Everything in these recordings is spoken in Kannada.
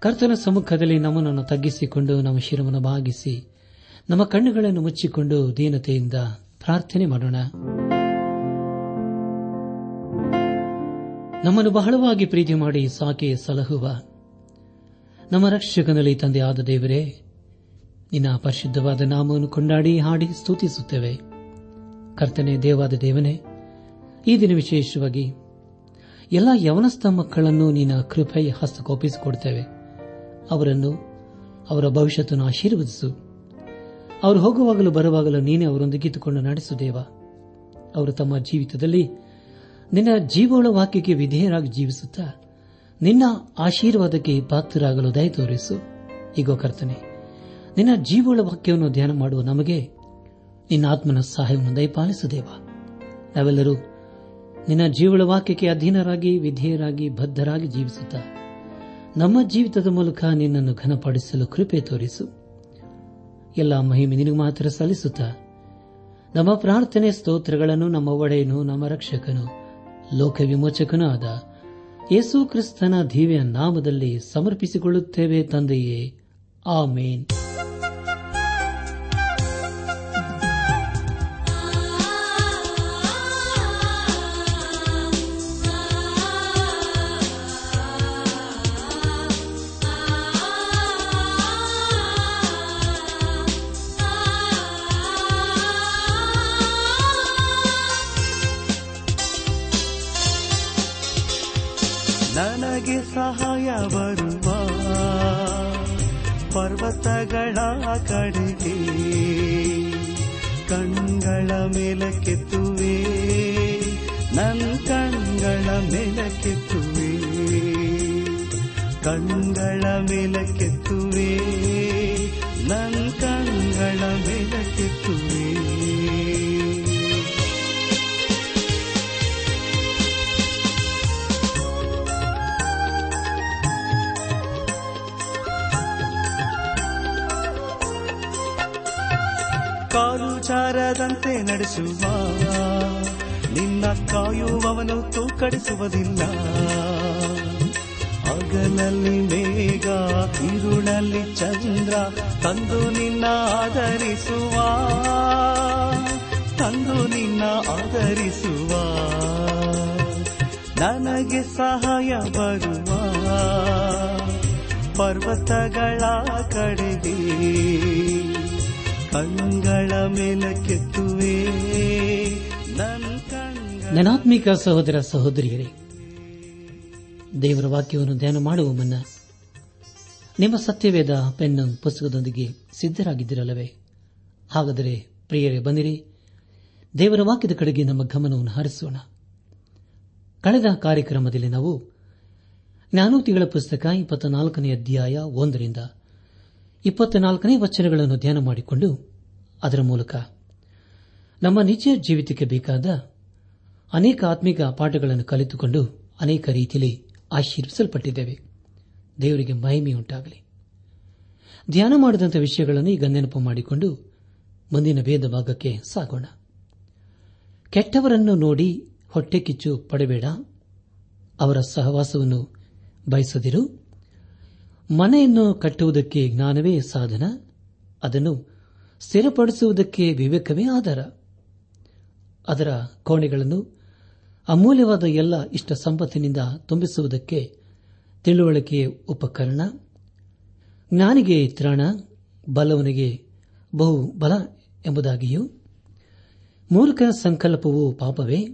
ಕರ್ತನ ಸಮ್ಮುಖದಲ್ಲಿ ನಮ್ಮನನ್ನು ತಗ್ಗಿಸಿಕೊಂಡು ನಮ್ಮ ಶಿರವನ್ನು ಭಾಗಿಸಿ ನಮ್ಮ ಕಣ್ಣುಗಳನ್ನು ಮುಚ್ಚಿಕೊಂಡು ದೀನತೆಯಿಂದ ಪ್ರಾರ್ಥನೆ ಮಾಡೋಣ. ನಮ್ಮನ್ನು ಬಹಳವಾಗಿ ಪ್ರೀತಿ ಮಾಡಿ ಸಾಕೆ ಸಲಹುವ. ನಮ್ಮ ರಕ್ಷಕನಲ್ಲಿ ತಂದೆಯಾದ ದೇವರೇ, ನಿನ್ನ ಪರಿಶುದ್ಧವಾದ ನಾಮವನ್ನು ಕೊಂಡಾಡಿ ಹಾಡಿ ಸ್ತುತಿಸುತ್ತೇವೆ. ಕರ್ತನೆ ದೇವಾದ ದೇವನೇ, ಈ ದಿನ ವಿಶೇಷವಾಗಿ ಎಲ್ಲ ಯವನಸ್ಥ ಮಕ್ಕಳನ್ನು ನಿನ್ನ ಕೃಪೆಯ ಹಸ್ತಕೋಪಿಸಿಕೊಡ್ತೇವೆ ಅವರನ್ನು ಅವರ ಭವಿಷ್ಯತನ್ನು ಆಶೀರ್ವದಿಸು. ಅವರು ಹೋಗುವಾಗಲೂ ಬರುವಾಗಲೂ ನೀನೇ ಅವರೊಂದಿಗೆ ಇಟ್ಟುಕೊಂಡು ನಡೆಸು ದೇವ. ಅವರು ತಮ್ಮ ಜೀವಿತದಲ್ಲಿ ನಿನ್ನ ಜೀವೋಳ ವಾಕ್ಯಕ್ಕೆ ವಿಧೇಯರಾಗಿ ಜೀವಿಸುತ್ತಾ ನಿನ್ನ ಆಶೀರ್ವಾದಕ್ಕೆ ಪಾತ್ರರಾಗಲು ದಯ ತೋರಿಸು. ಈಗೋ ಕರ್ತನೆ, ನಿನ್ನ ಜೀವೋಳ ವಾಕ್ಯವನ್ನು ಧ್ಯಾನ ಮಾಡುವ ನಮಗೆ ನಿನ್ನ ಆತ್ಮನ ಸಹಾಯವನ್ನು ದಯಪಾಲಿಸು ದೇವ. ನಾವೆಲ್ಲರೂ ನಿನ್ನ ಜೀವಳ ವಾಕ್ಯಕ್ಕೆ ಅಧೀನರಾಗಿ, ವಿಧೇಯರಾಗಿ, ಬದ್ಧರಾಗಿ ಜೀವಿಸುತ್ತಾ ನಮ್ಮ ಜೀವಿತದ ಮೂಲಕ ನಿನ್ನನ್ನು ಘನಪಡಿಸಲು ಕೃಪೆ ತೋರಿಸು. ಎಲ್ಲ ಮಹಿಮೆ ನಿನಗೆ ಮಾತ್ರ ಸಲ್ಲಿಸುತ್ತಾ. ನಮ್ಮ ಪ್ರಾರ್ಥನೆ ಸ್ತೋತ್ರಗಳನ್ನು ನಮ್ಮ ಒಡೆಯನು, ನಮ್ಮ ರಕ್ಷಕನು ಲೋಕ ವಿಮೋಚಕನೂ ಆದ ಯೇಸು ಕ್ರಿಸ್ತನ ದಿವ್ಯ ನಾಮದಲ್ಲಿ ಸಮರ್ಪಿಸಿಕೊಳ್ಳುತ್ತೇವೆ ತಂದೆಯೇ. ಆಮೇನ್. ಕಾಲು ಚಾರದಂತೆ ನಡೆಸುವ. ನಿನ್ನ ಕಾಯುವವನು ತೂಕಡಿಸುವುದಿಲ್ಲ. ಹಗಲಲ್ಲಿ ಮೇಘ ಇರುಳಲ್ಲಿ ಚಂದ್ರ ತಂದು ನಿನ್ನ ಆಧರಿಸುವ. ತಂದು ನಿನ್ನ ಆಧರಿಸುವ. ನನಗೆ ಸಹಾಯ ಬರುವ. ಪರ್ವತಗಳ ಕಡೆಗೆ ನನಾತ್ಮಿಕ ಸಹೋದರ ಸಹೋದರಿಯರೇ, ದೇವರ ವಾಕ್ಯವನ್ನು ಧ್ಯಾನ ಮಾಡುವ ಮುನ್ನ ನಿಮ್ಮ ಸತ್ಯವೇದ ಪೆನ್ ಪುಸ್ತಕದೊಂದಿಗೆ ಸಿದ್ದರಾಗಿದ್ದಿರಲ್ಲವೇ ಹಾಗಾದರೆ ಪ್ರಿಯರೇ, ಬನ್ನಿರಿ. ದೇವರ ವಾಕ್ಯದ ಕಡೆಗೆ ನಮ್ಮ ಗಮನವನ್ನು ಹರಿಸೋಣ. ಕಳೆದ ಕಾರ್ಯಕ್ರಮದಲ್ಲಿ ನಾವು ಜ್ಞಾನೋತಿಗಳ ಪುಸ್ತಕ ಇಪ್ಪತ್ನಾಲ್ಕನೇ ಅಧ್ಯಾಯ ಒಂದರಿಂದ ಇಪ್ಪತ್ನಾಲ್ಕನೇ ವಚನಗಳನ್ನು ಧ್ಯಾನ ಮಾಡಿಕೊಂಡು ಅದರ ಮೂಲಕ ನಮ್ಮ ನಿಜ ಜೀವಿತಕ್ಕೆ ಬೇಕಾದ ಅನೇಕ ಆತ್ಮಿಕ ಪಾಠಗಳನ್ನು ಕಲಿತುಕೊಂಡು ಅನೇಕ ರೀತಿಯಲ್ಲಿ ಆಶೀರ್ವಿಸಲ್ಪಟ್ಟಿದ್ದೇವೆ. ದೇವರಿಗೆ ಮಹಿಮೆಯುಂಟಾಗಲಿ ಧ್ಯಾನ ಮಾಡಿದಂಥ ವಿಷಯಗಳನ್ನು ಈಗ ನೆನಪು ಮಾಡಿಕೊಂಡು ಮುಂದಿನ ಭೇದ ಭಾಗಕ್ಕೆ ಸಾಗೋಣ. ಕೆಟ್ಟವರನ್ನು ನೋಡಿ ಹೊಟ್ಟೆ ಕಿಚ್ಚು ಪಡಬೇಡ. ಅವರ ಸಹವಾಸವನ್ನು ಬಯಸದಿರು. ಮನೆಯನ್ನು ಕಟ್ಟುವುದಕ್ಕೆ ಜ್ಞಾನವೇ ಸಾಧನ? ಅದನ್ನು ಸ್ಥಿರಪಡಿಸುವುದಕ್ಕೆ ವಿವೇಕವೇ ಆಧಾರ? ಅದರ ಕೋಣೆಗಳನ್ನು ಅಮೂಲ್ಯವಾದ ಎಲ್ಲ ಇಷ್ಟ ಸಂಪತ್ತಿನಿಂದ ತುಂಬಿಸುವುದಕ್ಕೆ ತಿಳುವಳಿಕೆಯ ಉಪಕರಣ? ಜ್ಞಾನಿಗೆ ತ್ರಾಣ, ಬಲವನಿಗೆ ಬಹು ಬಲ ಎಂಬುದಾಗಿಯೂ? ಮೂರ್ಖ ಸಂಕಲ್ಪವು ಪಾಪವೇ?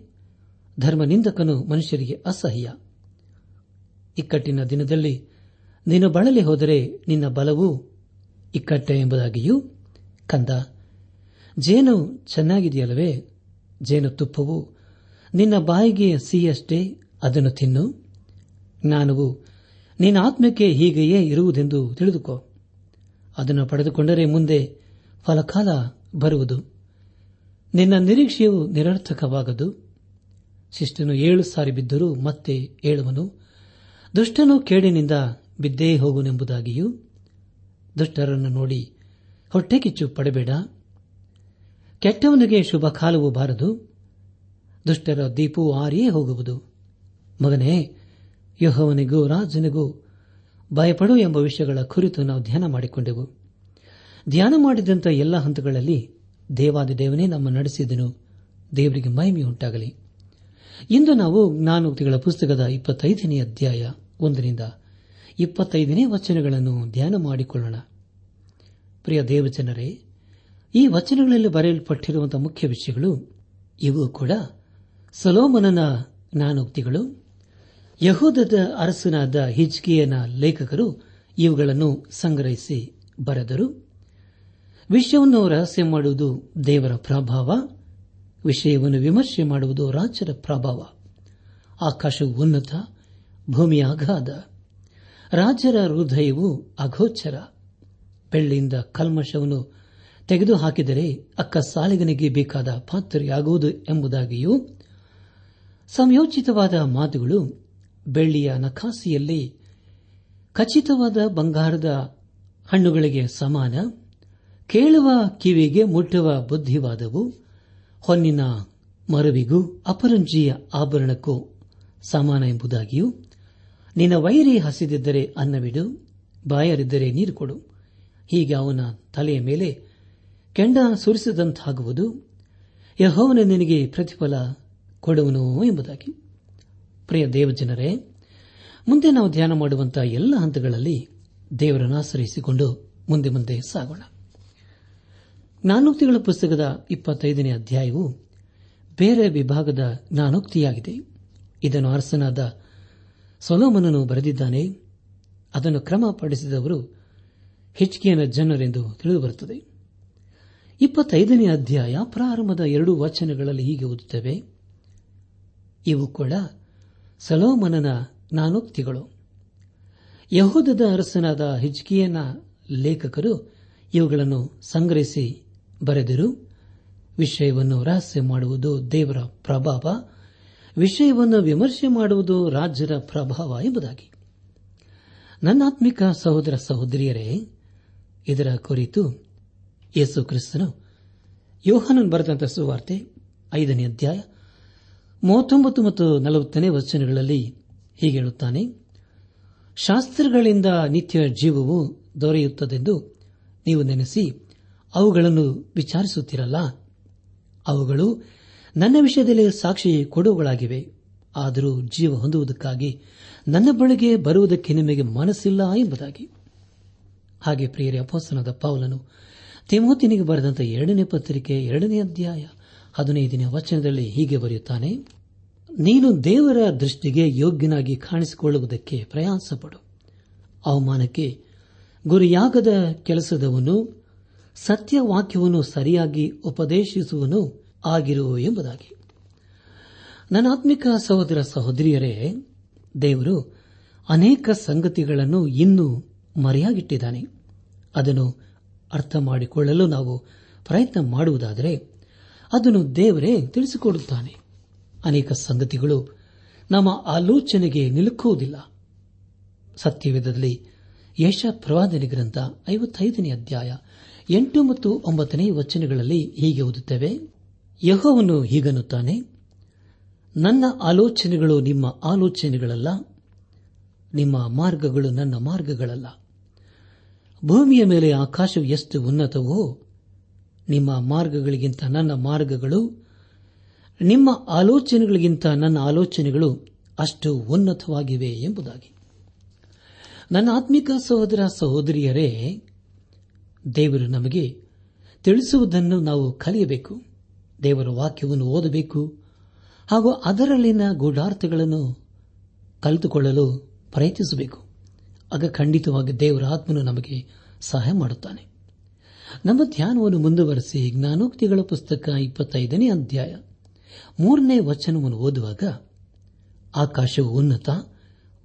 ಧರ್ಮನಿಂದಕನು ಮನುಷ್ಯರಿಗೆ ಅಸಹ್ಯ? ಇಕ್ಕಟ್ಟಿನ ದಿನದಲ್ಲಿ ನೀನು ಬಳಲಿ ಹೋದರೆ ನಿನ್ನ ಬಲವು ಇಕ್ಕಟ್ಟೆ ಎಂಬುದಾಗಿಯೂ ಕಂದ. ಜೇನು ಚೆನ್ನಾಗಿದೆಯಲ್ಲವೇ? ಜೇನು ತುಪ್ಪವು ನಿನ್ನ ಬಾಯಿಗೆ ಸಿಹಿಯಷ್ಟೇ, ಅದನ್ನು ತಿನ್ನು. ಜ್ಞಾನವು ನಿನ್ನ ಆತ್ಮಕ್ಕೆ ಹೀಗೆಯೇ ಇರುವುದೆಂದು ತಿಳಿದುಕೋ. ಅದನ್ನು ಪಡೆದುಕೊಂಡರೆ ಮುಂದೆ ಫಲಕಾಲ ಬರುವುದು. ನಿನ್ನ ನಿರೀಕ್ಷೆಯು ನಿರರ್ಥಕವಾಗದು. ಶಿಷ್ಟನು ಏಳು ಸಾರಿ ಬಿದ್ದರೂ ಮತ್ತೆ ಏಳುವನು. ದುಷ್ಟನು ಕೇಡಿನಿಂದ ಬಿದ್ದೇ ಹೋಗುನೆಂಬುದಾಗಿಯೂ ದುಷ್ಟರನ್ನು ನೋಡಿ ಹೊಟ್ಟೆಕಿಚ್ಚು ಪಡಬೇಡ. ಕೆಟ್ಟವನಿಗೆ ಶುಭ ಕಾಲವೂ ಬಾರದು. ದುಷ್ಟರ ದೀಪವು ಆರಿಯೇ ಹೋಗುವುದು. ಮಗನೇ, ಯಹೋವನಿಗೂ ರಾಜನಿಗೂ ಭಯಪಡು ಎಂಬ ವಿಷಯಗಳ ಕುರಿತು ನಾವು ಧ್ಯಾನ ಮಾಡಿಕೊಂಡೆವು. ಧ್ಯಾನ ಮಾಡಿದಂಥ ಎಲ್ಲ ಹಂತಗಳಲ್ಲಿ ದೇವಾದಿದೇವನೇ ನಮ್ಮ ನಡೆಸಿದನು. ದೇವರಿಗೆ ಮಹಿಮೆಯುಂಟಾಗಲಿ ಇಂದು ನಾವು ಜ್ಞಾನೋಕ್ತಿಗಳ ಪುಸ್ತಕದ ಇಪ್ಪತ್ತೈದನೇ ಅಧ್ಯಾಯ ಒಂದರಿಂದ ಇಪ್ಪತ್ತೈದನೇ ವಚನಗಳನ್ನು ಧ್ಯಾನ ಮಾಡಿಕೊಳ್ಳೋಣ. ಪ್ರಿಯ ದೇವಜನರೇ, ಈ ವಚನಗಳಲ್ಲಿ ಬರೆಯಲ್ಪಟ್ಟಿರುವಂತಹ ಮುಖ್ಯ ವಿಷಯಗಳು ಇವು ಕೂಡ. ಸಲೋಮನನ ಜ್ಞಾನೋಕ್ತಿಗಳು, ಯಹೂದದ ಅರಸನಾದ ಹಿಜ್ಕಿಯನ ಲೇಖಕರು ಇವುಗಳನ್ನು ಸಂಗ್ರಹಿಸಿ ಬರೆದರು. ವಿಷಯವನ್ನು ರಹಸ್ಯ ಮಾಡುವುದು ದೇವರ ಪ್ರಭಾವ, ವಿಷಯವನ್ನು ವಿಮರ್ಶೆ ಮಾಡುವುದು ರಾಜ್ಯದ ಪ್ರಭಾವ. ಆಕಾಶವು ಉನ್ನತ, ಭೂಮಿಯ ಅಗಾಧ. ರಾಜರ ಹೃದಯವು ಅಗೋಚರ ಬೆಳ್ಳಿಯಿಂದ ಕಲ್ಮಶವನ್ನು ತೆಗೆದುಹಾಕಿದರೆ ಅಕ್ಕ ಸಾಲಿಗನಿಗೆ ಬೇಕಾದ ಪಾತ್ರೆಯಾಗುವುದು ಎಂಬುದಾಗಿಯೂ ಸಂಯೋಚಿತವಾದ ಮಾತುಗಳು ಬೆಳ್ಳಿಯ ನಕಾಸಿಯಲ್ಲಿ ಖಚಿತವಾದ ಬಂಗಾರದ ಹಣ್ಣುಗಳಿಗೆ ಸಮಾನ, ಕೇಳುವ ಕಿವಿಗೆ ಮುಟ್ಟುವ ಬುದ್ಧಿವಾದವು ಹೊನ್ನಿನ ಮರವಿಗೂ ಅಪರಂಜಿಯ ಆಭರಣಕ್ಕೂ ಸಮಾನ ಎಂಬುದಾಗಿಯೂ ನಿನ್ನ ವೈರಿ ಹಸಿದಿದ್ದರೆ ಅನ್ನವಿಡು, ಬಾಯರಿದ್ದರೆ ನೀರು ಕೊಡು. ಹೀಗೆ ಅವನ ತಲೆಯ ಮೇಲೆ ಕೆಂಡ ಸುರಿಸಿದಂತಾಗುವುದು. ಯಹೋವನ ನಿನಗೆ ಪ್ರತಿಫಲ ಕೊಡುವನು ಎಂಬುದಾಗಿ. ಪ್ರಿಯ ದೇವಜನರೇ, ಮುಂದೆ ನಾವು ಧ್ಯಾನ ಮಾಡುವಂತಹ ಎಲ್ಲ ಹಂತಗಳಲ್ಲಿ ದೇವರನ್ನು ಆಶ್ರಯಿಸಿಕೊಂಡು ಮುಂದೆ ಮುಂದೆ ಸಾಗೋಣ. ಜ್ಞಾನೋಕ್ತಿಗಳ ಪುಸ್ತಕದ ಇಪ್ಪತ್ತೈದನೇ ಅಧ್ಯಾಯವು ಬೇರೆ ವಿಭಾಗದ ಜ್ಞಾನೋಕ್ತಿಯಾಗಿದೆ ಇದನ್ನು ಅರಸನಾದ ಸೊಲೋಮನನು ಬರೆದಿದ್ದಾನೆ, ಅದನ್ನು ಕ್ರಮಪಡಿಸಿದವರು ಹೆಚ್ಕಿಯನ ಜನರೆಂದು ತಿಳಿದುಬರುತ್ತದೆ. ಇಪ್ಪತ್ತೈದನೇ ಅಧ್ಯಾಯ ಪ್ರಾರಂಭದ ಎರಡು ವಚನಗಳಲ್ಲಿ ಹೀಗೆ ಓದುತ್ತವೆ, ಇವು ಕೂಡ ಸಲೋಮನನ ನಾನೋಕ್ತಿಗಳು ಯಹೂದದ ಅರಸನಾದ ಹಿಜ್ಕಿಯನ ಲೇಖಕರು ಇವುಗಳನ್ನು ಸಂಗ್ರಹಿಸಿ ಬರೆದರು ವಿಷಯವನ್ನು ರಹಸ್ಯ ಮಾಡುವುದು ದೇವರ ಪ್ರಭಾವ ವಿಷಯವನ್ನು ವಿಮರ್ಶೆ ಮಾಡುವುದು ರಾಜ್ಯದ ಪ್ರಭಾವ ಎಂಬುದಾಗಿ. ನನ್ನಾತ್ಮಿಕ ಸಹೋದರ ಸಹೋದರಿಯರೇ, ಇದರ ಕುರಿತು ಯೇಸು ಕ್ರಿಸ್ತನು ಯೋಹಾನನ್ ಬರೆದಂತಹ ಸುವಾರ್ತೆ ಐದನೇ ಅಧ್ಯಾಯ ಮೂವತ್ತೊಂಬತ್ತು ಮತ್ತು ನಲವತ್ತನೇ ವಚನಗಳಲ್ಲಿ ಹೀಗೆ ಹೇಳುತ್ತಾನೆ, ಶಾಸ್ತ್ರಗಳಿಂದ ನಿತ್ಯ ಜೀವವು ದೊರೆಯುತ್ತದೆಂದು ನೀವು ನೆನೆಸಿ ಅವುಗಳನ್ನು ವಿಚಾರಿಸುತ್ತಿರಲ್ಲ. ಅವುಗಳು ನನ್ನ ವಿಷಯದಲ್ಲಿ ಸಾಕ್ಷಿ ಕೊಡುವುಗಳಾಗಿವೆ ಆದರೂ ಜೀವ ಹೊಂದುವುದಕ್ಕಾಗಿ ನನ್ನ ಬಳಿಗೆ ಬರುವುದಕ್ಕೆ ನಿಮಗೆ ಮನಸ್ಸಿಲ್ಲ ಎಂಬುದಾಗಿ. ಹಾಗೆ ಪ್ರಿಯರಿ ಅಪೋಸ್ತನದ ಪೌಲನು ತಿಮೋತಿನಿಗೆ ಬರೆದಂತ ಎರಡನೇ ಪತ್ರಿಕೆ, ಎರಡನೇ ಅಧ್ಯಾಯ, ಹದಿನೈದನೇ ವಚನದಲ್ಲಿ ಹೀಗೆ ಬರೆಯುತ್ತಾನೆ, ನೀನು ದೇವರ ದೃಷ್ಟಿಗೆ ಯೋಗ್ಯನಾಗಿ ಕಾಣಿಸಿಕೊಳ್ಳುವುದಕ್ಕೆ ಪ್ರಯಾಸಪಡು. ಅವಮಾನಕ್ಕೆ ಗುರಿಯಾಗದ ಕೆಲಸದವನು ಸತ್ಯವಾಕ್ಯವನ್ನು ಸರಿಯಾಗಿ ಉಪದೇಶಿಸುವನು. ಆಗಿರು ಎಂಬುದಾಗಿ. ನನ್ನ ಆತ್ಮಿಕ ಸಹೋದರ ಸಹೋದರಿಯರೇ, ದೇವರು ಅನೇಕ ಸಂಗತಿಗಳನ್ನು ಇನ್ನೂ ಮರೆಯಾಗಿಟ್ಟಿದ್ದಾನೆ. ಅದನ್ನು ಅರ್ಥ ಮಾಡಿಕೊಳ್ಳಲು ನಾವು ಪ್ರಯತ್ನ ಮಾಡುವುದಾದರೆ, ಅದನ್ನು ದೇವರೇ ತಿಳಿಸಿಕೊಡುತ್ತಾನೆ. ಅನೇಕ ಸಂಗತಿಗಳು ನಮ್ಮ ಆಲೋಚನೆಗೆ ನಿಲುಕುವುದಿಲ್ಲ. ಸತ್ಯವೇದದಲ್ಲಿ ಯಶ ಪ್ರವಾದನೆ ಗ್ರಂಥ ಐವತ್ತೈದನೇ ಅಧ್ಯಾಯ ಎಂಟು ಮತ್ತು ಒಂಬತ್ತನೇ ವಚನಗಳಲ್ಲಿ ಹೀಗೆ ಓದುತ್ತೇವೆ ಯಹೋವನು ಹೀಗನ್ನುತ್ತಾನೆ, ನನ್ನ ಆಲೋಚನೆಗಳು ನಿಮ್ಮ ಆಲೋಚನೆಗಳಲ್ಲ, ನಿಮ್ಮ ಮಾರ್ಗಗಳು ನನ್ನ ಮಾರ್ಗಗಳಲ್ಲ. ಭೂಮಿಯ ಮೇಲೆ ಆಕಾಶವು ಎಷ್ಟು ಉನ್ನತವೋ, ನಿಮ್ಮ ಮಾರ್ಗಗಳಿಗಿಂತ ನನ್ನ ಮಾರ್ಗಗಳು, ನಿಮ್ಮ ಆಲೋಚನೆಗಳಿಗಿಂತ ನನ್ನ ಆಲೋಚನೆಗಳು ಅಷ್ಟು ಉನ್ನತವಾಗಿವೆ ಎಂಬುದಾಗಿ. ನನ್ನ ಆತ್ಮಿಕ ಸಹೋದರ ಸಹೋದರಿಯರೇ, ದೇವರು ನಮಗೆ ತಿಳಿಸುವುದನ್ನು ನಾವು ಕಲಿಯಬೇಕು. ದೇವರ ವಾಕ್ಯವನ್ನು ಓದಬೇಕು ಹಾಗೂ ಅದರಲ್ಲಿನ ಗೂಢಾರ್ಥಗಳನ್ನು ಕಲಿತುಕೊಳ್ಳಲು ಪ್ರಯತ್ನಿಸಬೇಕು. ಆಗ ಖಂಡಿತವಾಗಿ ದೇವರ ಆತ್ಮನು ನಮಗೆ ಸಹಾಯ ಮಾಡುತ್ತಾನೆ. ನಮ್ಮ ಧ್ಯಾನವನ್ನು ಮುಂದುವರೆಸಿ ಜ್ಞಾನೋಕ್ತಿಗಳ ಪುಸ್ತಕ ಇಪ್ಪತ್ತೈದನೇ ಅಧ್ಯಾಯ ಮೂರನೇ ವಚನವನ್ನು ಓದುವಾಗ, ಆಕಾಶವು ಉನ್ನತ,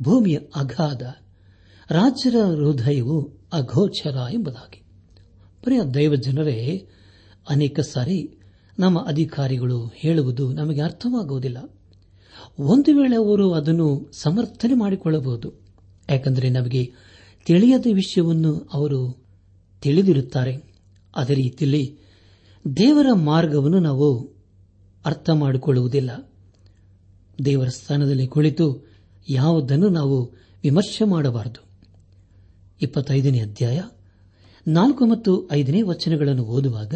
ಭೂಮಿಯ ಅಗಾಧ ರಾಜ್ಯರ ಹೃದಯವು ಅಘೋಚರ ಎಂಬುದಾಗಿ. ಪ್ರಿಯ ದೈವ ಜನರೇ ಅನೇಕ ಸಾರಿ ನಮ್ಮ ಅಧಿಕಾರಿಗಳು ಹೇಳುವುದು ನಮಗೆ ಅರ್ಥವಾಗುವುದಿಲ್ಲ. ಒಂದು ವೇಳೆ ಅವರು ಅದನ್ನು ಸಮರ್ಥನೆ ಮಾಡಿಕೊಳ್ಳಬಹುದು, ಯಾಕೆಂದರೆ ನಮಗೆ ತಿಳಿಯದ ವಿಷಯವನ್ನು ಅವರು ತಿಳಿದಿರುತ್ತಾರೆ. ಅದೇ ರೀತಿಯಲ್ಲಿ ದೇವರ ಮಾರ್ಗವನ್ನು ನಾವು ಅರ್ಥ ಮಾಡಿಕೊಳ್ಳುವುದಿಲ್ಲ. ದೇವರ ಸ್ಥಾನದಲ್ಲಿ ಕುಳಿತು ಯಾವುದನ್ನು ನಾವು ವಿಮರ್ಶೆ ಮಾಡಬಾರದು. ಇಪ್ಪತ್ತೈದನೇ ಅಧ್ಯಾಯ, ನಾಲ್ಕು ಮತ್ತು ಐದನೇ ವಚನಗಳನ್ನು ಓದುವಾಗ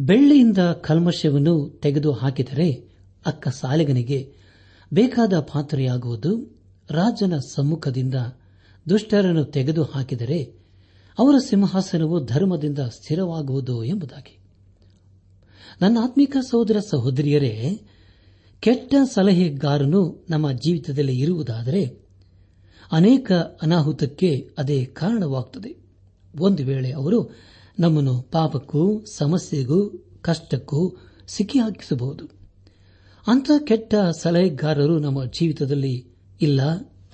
ಬೆಳ್ಳಿಯಿಂದ ಕಲ್ಮಶವನ್ನು ತೆಗೆದು ಹಾಕಿದರೆ ಅಕ್ಕ ಸಾಲಿಗನಿಗೆ ಬೇಕಾದ ಪಾತ್ರೆಯಾಗುವುದು. ರಾಜನ ಸಮ್ಮುಖದಿಂದ ದುಷ್ಟರನ್ನು ತೆಗೆದು ಹಾಕಿದರೆ ಅವರ ಸಿಂಹಾಸನವು ಧರ್ಮದಿಂದ ಸ್ಥಿರವಾಗುವುದು ಎಂಬುದಾಗಿ. ನನ್ನ ಆತ್ಮಿಕ ಸಹೋದರ ಸಹೋದರಿಯರೇ, ಕೆಟ್ಟ ಸಲಹೆಗಾರನು ನಮ್ಮ ಜೀವಿತದಲ್ಲಿ ಇರುವುದಾದರೆ ಅನೇಕ ಅನಾಹುತಕ್ಕೆ ಅದೇ ಕಾರಣವಾಗುತ್ತದೆ ಒಂದು ವೇಳೆ ಅವರು ನಮ್ಮನ್ನು ಪಾಪಕ್ಕೂ, ಸಮಸ್ಯೆಗೂ, ಕಷ್ಟಕ್ಕೂ ಸಿಕ್ಕಿ ಹಾಕಿಸಬಹುದು. ಅಂಥ ಕೆಟ್ಟ ಸಲಹೆಗಾರರು ನಮ್ಮ ಜೀವಿತದಲ್ಲಿ ಇಲ್ಲ.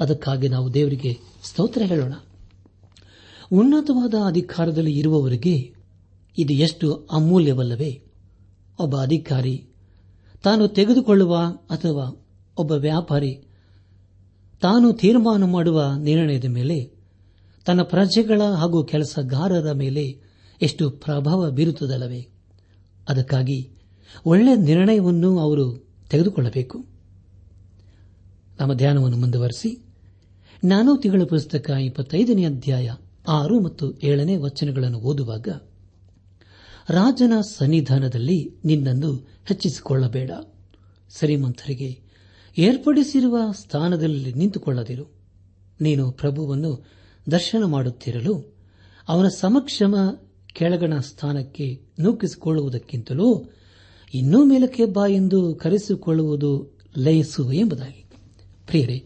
ಅದಕ್ಕಾಗಿ ನಾವು ದೇವರಿಗೆ ಸ್ತೋತ್ರ ಹೇಳೋಣ. ಉನ್ನತವಾದ ಅಧಿಕಾರದಲ್ಲಿ ಇರುವವರಿಗೆ ಇದು ಎಷ್ಟು ಅಮೂಲ್ಯವಲ್ಲವೇ? ಒಬ್ಬ ಅಧಿಕಾರಿ ತಾನು ತೆಗೆದುಕೊಳ್ಳುವ ಅಥವಾ ಒಬ್ಬ ವ್ಯಾಪಾರಿ ತಾನು ತೀರ್ಮಾನ ಮಾಡುವ ನಿರ್ಣಯದ ಮೇಲೆ, ತನ್ನ ಪ್ರಜೆಗಳ ಹಾಗೂ ಕೆಲಸಗಾರರ ಮೇಲೆ ಎಷ್ಟು ಪ್ರಭಾವ ಬೀರುತ್ತದಲ್ಲವೇ? ಅದಕ್ಕಾಗಿ ಒಳ್ಳೆಯ ನಿರ್ಣಯವನ್ನು ಅವರು ತೆಗೆದುಕೊಳ್ಳಬೇಕು. ನಮ್ಮ ಧ್ಯಾನವನ್ನು ಮುಂದುವರೆಸಿ ತಿಂಗಳ ಪುಸ್ತಕ ಇಪ್ಪತ್ತೈದನೇ ಅಧ್ಯಾಯ ಆರು ಮತ್ತು ಏಳನೇ ವಚನಗಳನ್ನು ಓದುವಾಗ, ರಾಜನ ಸನ್ನಿಧಾನದಲ್ಲಿ ನಿನ್ನನ್ನು ಹೆಚ್ಚಿಸಿಕೊಳ್ಳಬೇಡ. ಶ್ರೀಮಂತರಿಗೆ ಏರ್ಪಡಿಸಿರುವ ಸ್ಥಾನದಲ್ಲಿ ನಿಂತುಕೊಳ್ಳದಿರು. ನೀನು ಪ್ರಭುವನ್ನು ದರ್ಶನ ಮಾಡುತ್ತಿರಲು ಅವನ ಸಮಕ್ಷಮ ಕೆಳಗಣ ಸ್ಥಾನಕ್ಕೆ ನೂಕಿಸಿಕೊಳ್ಳುವುದಕ್ಕಿಂತಲೂ ಇನ್ನೂ ಮೇಲಕ್ಕೆ ಬಾ ಎಂದು ಕರೆಸಿಕೊಳ್ಳುವುದು ಲಯಸು ಎಂಬುದಾಗಿ. ಪ್ರಿಯರೇ,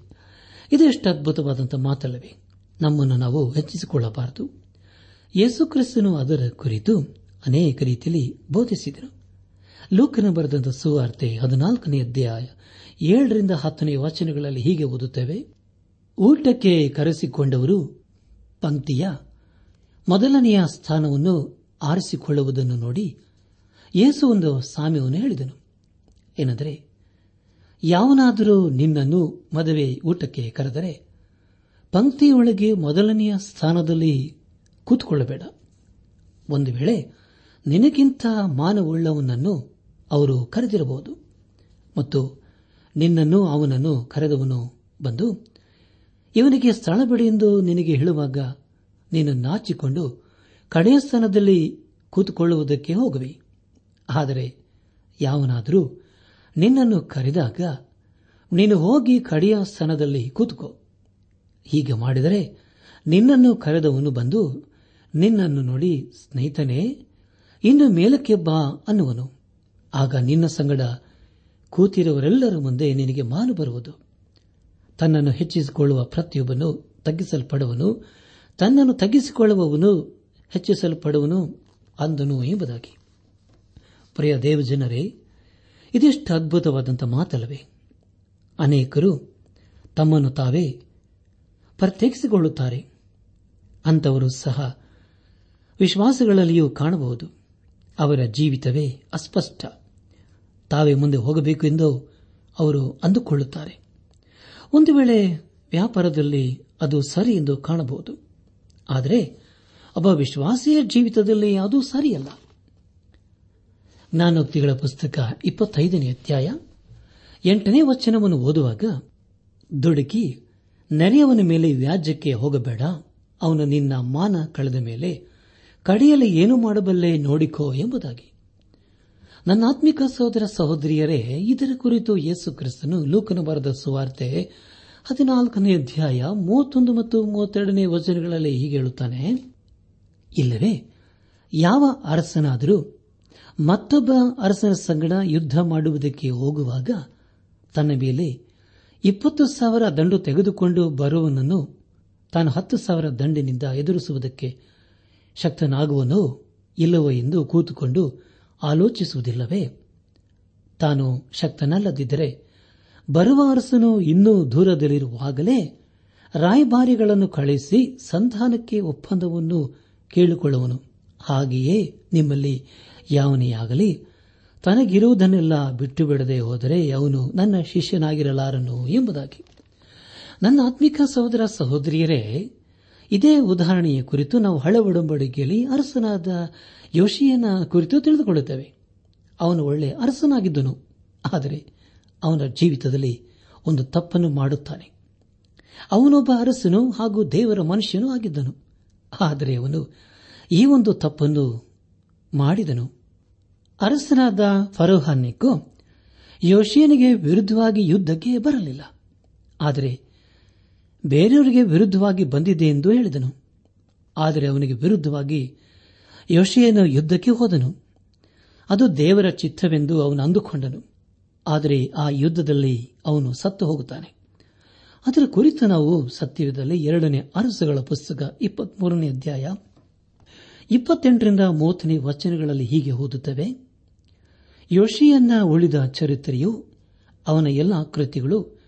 ಇದು ಎಷ್ಟು ಅದ್ಭುತವಾದಂತಹ ಮಾತಲ್ಲವೇ. ನಮ್ಮನ್ನು ನಾವು ಹೆಚ್ಚಿಸಿಕೊಳ್ಳಬಾರದು. ಯೇಸುಕ್ರಿಸ್ತನು ಅದರ ಕುರಿತು ಅನೇಕ ರೀತಿಯಲ್ಲಿ ಬೋಧಿಸಿದರು. ಲೂಕನ ಬರೆದಂತಹ ಸುವಾರ್ತೆ ಹದಿನಾಲ್ಕನೇ ಅಧ್ಯಾಯ ಏಳರಿಂದ ಹತ್ತನೇ ವಾಚನಗಳಲ್ಲಿ ಹೀಗೆ ಓದುತ್ತೇವೆ, ಊಟಕ್ಕೆ ಕರೆಸಿಕೊಂಡವರು ಪಂಕ್ತಿಯ ಮೊದಲನೆಯ ಸ್ಥಾನವನ್ನು ಆರಿಸಿಕೊಳ್ಳುವುದನ್ನು ನೋಡಿ ಯೇಸು ಒಂದು ಸಾಮ್ಯವನ್ನು ಹೇಳಿದನು. ಏನೆಂದರೆ, ಯಾವನಾದರೂ ನಿನ್ನನ್ನು ಮದುವೆ ಊಟಕ್ಕೆ ಕರೆದರೆ ಪಂಕ್ತಿಯೊಳಗೆ ಮೊದಲನೆಯ ಸ್ಥಾನದಲ್ಲಿ ಕೂತ್ಕೊಳ್ಳಬೇಡ. ಒಂದು ವೇಳೆ ನಿನಗಿಂತ ಮಾನವುಳ್ಳವನನ್ನು ಅವರು ಕರೆದಿರಬಹುದು ಮತ್ತು ನಿನ್ನನ್ನು ಅವನನ್ನು ಕರೆದವನು ಬಂದು, ಇವನಿಗೆ ಸ್ಥಳ ಬಿಡಿ ಎಂದು ನಿನಗೆ ಹೇಳುವಾಗ ನೀನು ನಾಚಿಕೊಂಡು ಕಡೆಯ ಸ್ಥಾನದಲ್ಲಿ ಕೂತುಕೊಳ್ಳುವುದಕ್ಕೆ ಹೋಗುವೆ. ಆದರೆ ಯಾವನಾದರೂ ನಿನ್ನನ್ನು ಕರೆದಾಗ ನೀನು ಹೋಗಿ ಕಡೆಯ ಸ್ಥಾನದಲ್ಲಿ ಕೂತುಕೋ. ಹೀಗೆ ಮಾಡಿದರೆ ನಿನ್ನನ್ನು ಕರೆದವನು ಬಂದು ನಿನ್ನನ್ನು ನೋಡಿ, ಸ್ನೇಹಿತನೇ, ಇನ್ನು ಮೇಲಕ್ಕೆ ಬಾ ಅನ್ನುವನು. ಆಗ ನಿನ್ನ ಸಂಗಡ ಕೂತಿರುವರೆಲ್ಲರ ಮುಂದೆ ನಿನಗೆ ಮಾನು ಬರುವುದು. ತನ್ನನ್ನು ಹೆಚ್ಚಿಸಿಕೊಳ್ಳುವ ಪ್ರತಿಯೊಬ್ಬನು ತಗ್ಗಿಸಲ್ಪಡುವನು. ತನ್ನನ್ನು ತಗ್ಗಿಸಿಕೊಳ್ಳುವವನು, ಹೆಚ್ಚಿಸಲ್ಪಡುವನು ಅಂದನು ಎಂಬುದಾಗಿ. ಪ್ರಿಯ ದೇವಜನರೇ, ಇದೆಷ್ಟು ಅದ್ಭುತವಾದಂಥ ಮಾತಲ್ಲವೇ? ಅನೇಕರು ತಮ್ಮನ್ನು ತಾವೇ ಪ್ರತ್ಯೇಕಿಸಿಕೊಳ್ಳುತ್ತಾರೆ. ಅಂಥವರು ಸಹ ವಿಶ್ವಾಸಗಳಲ್ಲಿಯೂ ಕಾಣಬಹುದು. ಅವರ ಜೀವಿತವೇ ಅಸ್ಪಷ್ಟ. ತಾವೇ ಮುಂದೆ ಹೋಗಬೇಕು ಎಂದು ಅವರು ಅಂದುಕೊಳ್ಳುತ್ತಾರೆ. ಒಂದು ವೇಳೆ ವ್ಯಾಪಾರದಲ್ಲಿ ಅದು ಸರಿ ಎಂದು ಕಾಣಬಹುದು. ಆದರೆ ಒಬ್ಬ ವಿಶ್ವಾಸಿಯ ಜೀವಿತದಲ್ಲಿ ಅದು ಸರಿಯಲ್ಲ. ಜ್ಞಾನೋಕ್ತಿಗಳ ಪುಸ್ತಕ ಇಪ್ಪತ್ತೈದನೇ ಅಧ್ಯಾಯ ಎಂಟನೇ ವಚನವನ್ನು ಓದುವಾಗ ದುಡುಕಿ ನೆರೆಯವನ ಮೇಲೆ ವ್ಯಾಜ್ಯಕ್ಕೆ ಹೋಗಬೇಡ, ಅವನು ನಿನ್ನ ಮಾನ ಕಳೆದ ಮೇಲೆ ಕಡೆಯಲ್ಲಿ ಏನು ಮಾಡಬಲ್ಲೆ ನೋಡಿಕೋ ಎಂಬುದಾಗಿ. ನನ್ನ ಆತ್ಮಿಕ ಸಹೋದರ ಸಹೋದರಿಯರೇ, ಇದರ ಕುರಿತು ಯೇಸು ಕ್ರಿಸ್ತನು ಲೂಕನ ಬರೆದ ಸುವಾರ್ತೆ ಹದಿನಾಲ್ಕನೇ ಅಧ್ಯಾಯ ಮೂವತ್ತೊಂದು ಮತ್ತು ಮೂವತ್ತೆರಡನೇ ವಚನಗಳಲ್ಲಿ ಹೀಗೆ ಹೇಳುತ್ತಾನೆ, ಇಲ್ಲವೇ, ಯಾವ ಅರಸನಾದರೂ ಮತ್ತೊಬ್ಬ ಅರಸನ ಸಂಗಡ ಯುದ್ಧ ಮಾಡುವುದಕ್ಕೆ ಹೋಗುವಾಗ ತನ್ನ ಮೇಲೆ ಇಪ್ಪತ್ತು ಸಾವಿರ ದಂಡು ತೆಗೆದುಕೊಂಡು ಬರುವನನ್ನು ತಾನು ಹತ್ತು ಸಾವಿರ ದಂಡಿನಿಂದ ಎದುರಿಸುವುದಕ್ಕೆ ಶಕ್ತನಾಗುವನೋ ಇಲ್ಲವೋ ಎಂದು ಕೂತುಕೊಂಡು ಆಲೋಚಿಸುವುದಿಲ್ಲವೇ? ತಾನು ಶಕ್ತನಲ್ಲದಿದ್ದರೆ ಬರುವ ಅರಸನು ಇನ್ನೂ ದೂರದಲ್ಲಿರುವಾಗಲೇ ರಾಯಭಾರಿಗಳನ್ನು ಕಳಿಸಿ ಸಂಧಾನಕ್ಕೆ ಒಪ್ಪಂದವನ್ನು ಕೇಳಿಕೊಳ್ಳುವನು. ಹಾಗೆಯೇ ನಿಮ್ಮಲ್ಲಿ ಯಾವನೇ ಆಗಲಿ ತನಗಿರುವುದನ್ನೆಲ್ಲ ಬಿಟ್ಟು ಬಿಡದೆ ಹೋದರೆ ಅವನು ನನ್ನ ಶಿಷ್ಯನಾಗಿರಲಾರನು ಎಂಬುದಾಗಿ. ನನ್ನ ಆತ್ಮಿಕ ಸಹೋದರ ಸಹೋದರಿಯರೇ, ಇದೇ ಉದಾಹರಣೆಯ ಕುರಿತು ನಾವು ಹಳೆ ಒಡಂಬಡಿಕೆಯಲ್ಲಿ ಅರಸನಾದ ಯೋಶಿಯನ ಕುರಿತು ತಿಳಿದುಕೊಳ್ಳುತ್ತೇವೆ. ಅವನು ಒಳ್ಳೆ ಅರಸನಾಗಿದ್ದನು. ಆದರೆ ಅವನ ಜೀವಿತದಲ್ಲಿ ಒಂದು ತಪ್ಪನ್ನು ಮಾಡುತ್ತಾನೆ. ಅವನೊಬ್ಬ ಅರಸನು ಹಾಗೂ ದೇವರ ಮನುಷ್ಯನೂ ಆಗಿದ್ದನು. ಆದರೆ ಅವನು ಈ ಒಂದು ತಪ್ಪನ್ನು ಮಾಡಿದನು. ಅರಸನಾದ ಫರೋಹಾನ್ನಿಕ್ಕೂ ಯೋಶಿಯನಿಗೆ ವಿರುದ್ಧವಾಗಿ ಯುದ್ಧಕ್ಕೆ ಬರಲಿಲ್ಲ. ಆದರೆ ಬೇರೆಯವರಿಗೆ ವಿರುದ್ಧವಾಗಿ ಬಂದಿದೆ ಎಂದು ಹೇಳಿದನು. ಆದರೆ ಅವನಿಗೆ ವಿರುದ್ಧವಾಗಿ ಯೋಶಿಯನು ಯುದ್ಧಕ್ಕೆ ಹೋದನು. ಅದು ದೇವರ ಚಿತ್ತವೆಂದು ಅವನು ಅಂದುಕೊಂಡನು. ಆದರೆ ಆ ಯುದ್ಧದಲ್ಲಿ ಅವನು ಸತ್ತು ಹೋಗುತ್ತಾನೆ. ಅದರ ಕುರಿತು ನಾವು ಸತ್ಯಯುಧದಲ್ಲಿ ಎರಡನೇ ಅರಸುಗಳ ಪುಸ್ತಕ ಇಪ್ಪತ್ಮೂರನೇ ಅಧ್ಯಾಯ ಇಪ್ಪತ್ತೆಂಟರಿಂದ ಮೂವತ್ತನೇ ವಚನಗಳಲ್ಲಿ ಹೀಗೆ ಓದುತ್ತವೆ. ಯೋಶಿಯನ್ನ ಉಳಿದ ಚರಿತ್ರೆಯು ಅವನ ಎಲ್ಲ ಕೃತಿಗಳು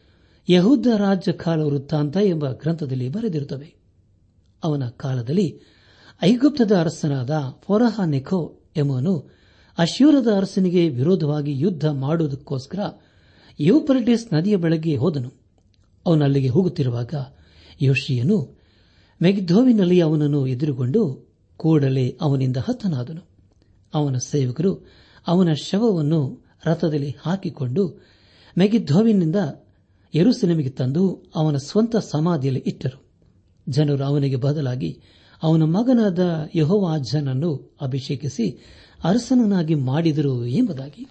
ಯಹೂದ ರಾಜ್ಯ ಕಾಲ ವೃತ್ತಾಂತ ಎಂಬ ಗ್ರಂಥದಲ್ಲಿ ಬರೆದಿರುತ್ತವೆ. ಅವನ ಕಾಲದಲ್ಲಿ ಐಗುಪ್ತದ ಅರಸನಾದ ಫೊರಹ ನೆಖೋ ಎಂಬುವನು ಅಶ್ಯೂರದ ಅರಸನಿಗೆ ವಿರೋಧವಾಗಿ ಯುದ್ಧ ಮಾಡುವುದಕ್ಕೋಸ್ಕರ ಯೂಪರಿಟಿಸ್ ನದಿಯ ಬೆಳಗ್ಗೆ ಹೋದನು. ಅವನು ಅಲ್ಲಿಗೆ ಹೋಗುತ್ತಿರುವಾಗ ಯೋಶಿಯನು ಮೆಗ್ಧೋವಿನಲ್ಲಿ ಅವನನ್ನು ಎದುರುಗೊಂಡು ಕೂಡಲೇ ಅವನಿಂದ ಹತನಾದನು. ಅವನ ಸೇವಕರು ಅವನ ಶವವನ್ನು ರಥದಲ್ಲಿ ಹಾಕಿಕೊಂಡು ಮೆಗಿದ್ದೋವಿನಿಂದ ಯರುಸಲೇಮಿಗೆ ತಂದು ಅವನ ಸ್ವಂತ ಸಮಾಧಿಯಲ್ಲಿ ಇಟ್ಟರು. ಜನರು ಅವನಿಗೆ ಬದಲಾಗಿ ಅವನ ಮಗನಾದ ಯಹೋವಾಜನನ್ನು ಅಭಿಷೇಕಿಸಿ ಅರಸನನ್ನಾಗಿ ಮಾಡಿದರು ಎಂಬುದಾಗಿ.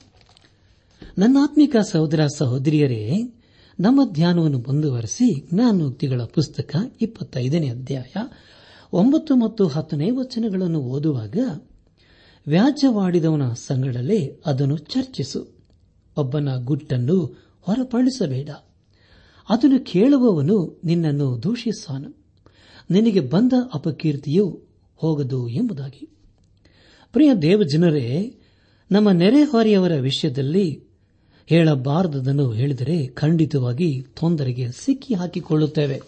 ನನ್ನಾತ್ಮಿಕ ಸಹೋದರ ಸಹೋದರಿಯರೇ, ನಮ್ಮ ಧ್ಯಾನವನ್ನು ಮುಂದುವರೆಸಿ ಜ್ಞಾನೋಕ್ತಿಗಳ ಪುಸ್ತಕ ಇಪ್ಪತ್ತೈದನೇ ಅಧ್ಯಾಯ ಒಂಬತ್ತು ಮತ್ತು ಹತ್ತನೇ ವಚನಗಳನ್ನು ಓದುವಾಗ ವ್ಯಾಜ್ಯವಾಡಿದವನ ಸಂಗಡಲೇ ಅದನ್ನು ಚರ್ಚಿಸು. ಒಬ್ಬನ ಗುಟ್ಟನ್ನು ಹೊರಪಡಿಸಬೇಡ. ಅದನ್ನು ಕೇಳುವವನು ನಿನ್ನನ್ನು ದೂಷಿಸಾನು. ನಿನಗೆ ಬಂದ ಅಪಕೀರ್ತಿಯು ಹೋಗದು ಎಂಬುದಾಗಿ. ಪ್ರಿಯ ದೇವಜನರೇ, ನಮ್ಮ ನೆರೆಹೊರೆಯವರ ವಿಷಯದಲ್ಲಿ ಹೇಳಬಾರದನ್ನು ಹೇಳಿದರೆ ಖಂಡಿತವಾಗಿ ತೊಂದರೆಗೆ ಸಿಕ್ಕಿ ಹಾಕಿಕೊಳ್ಳುತ್ತೇವೆ.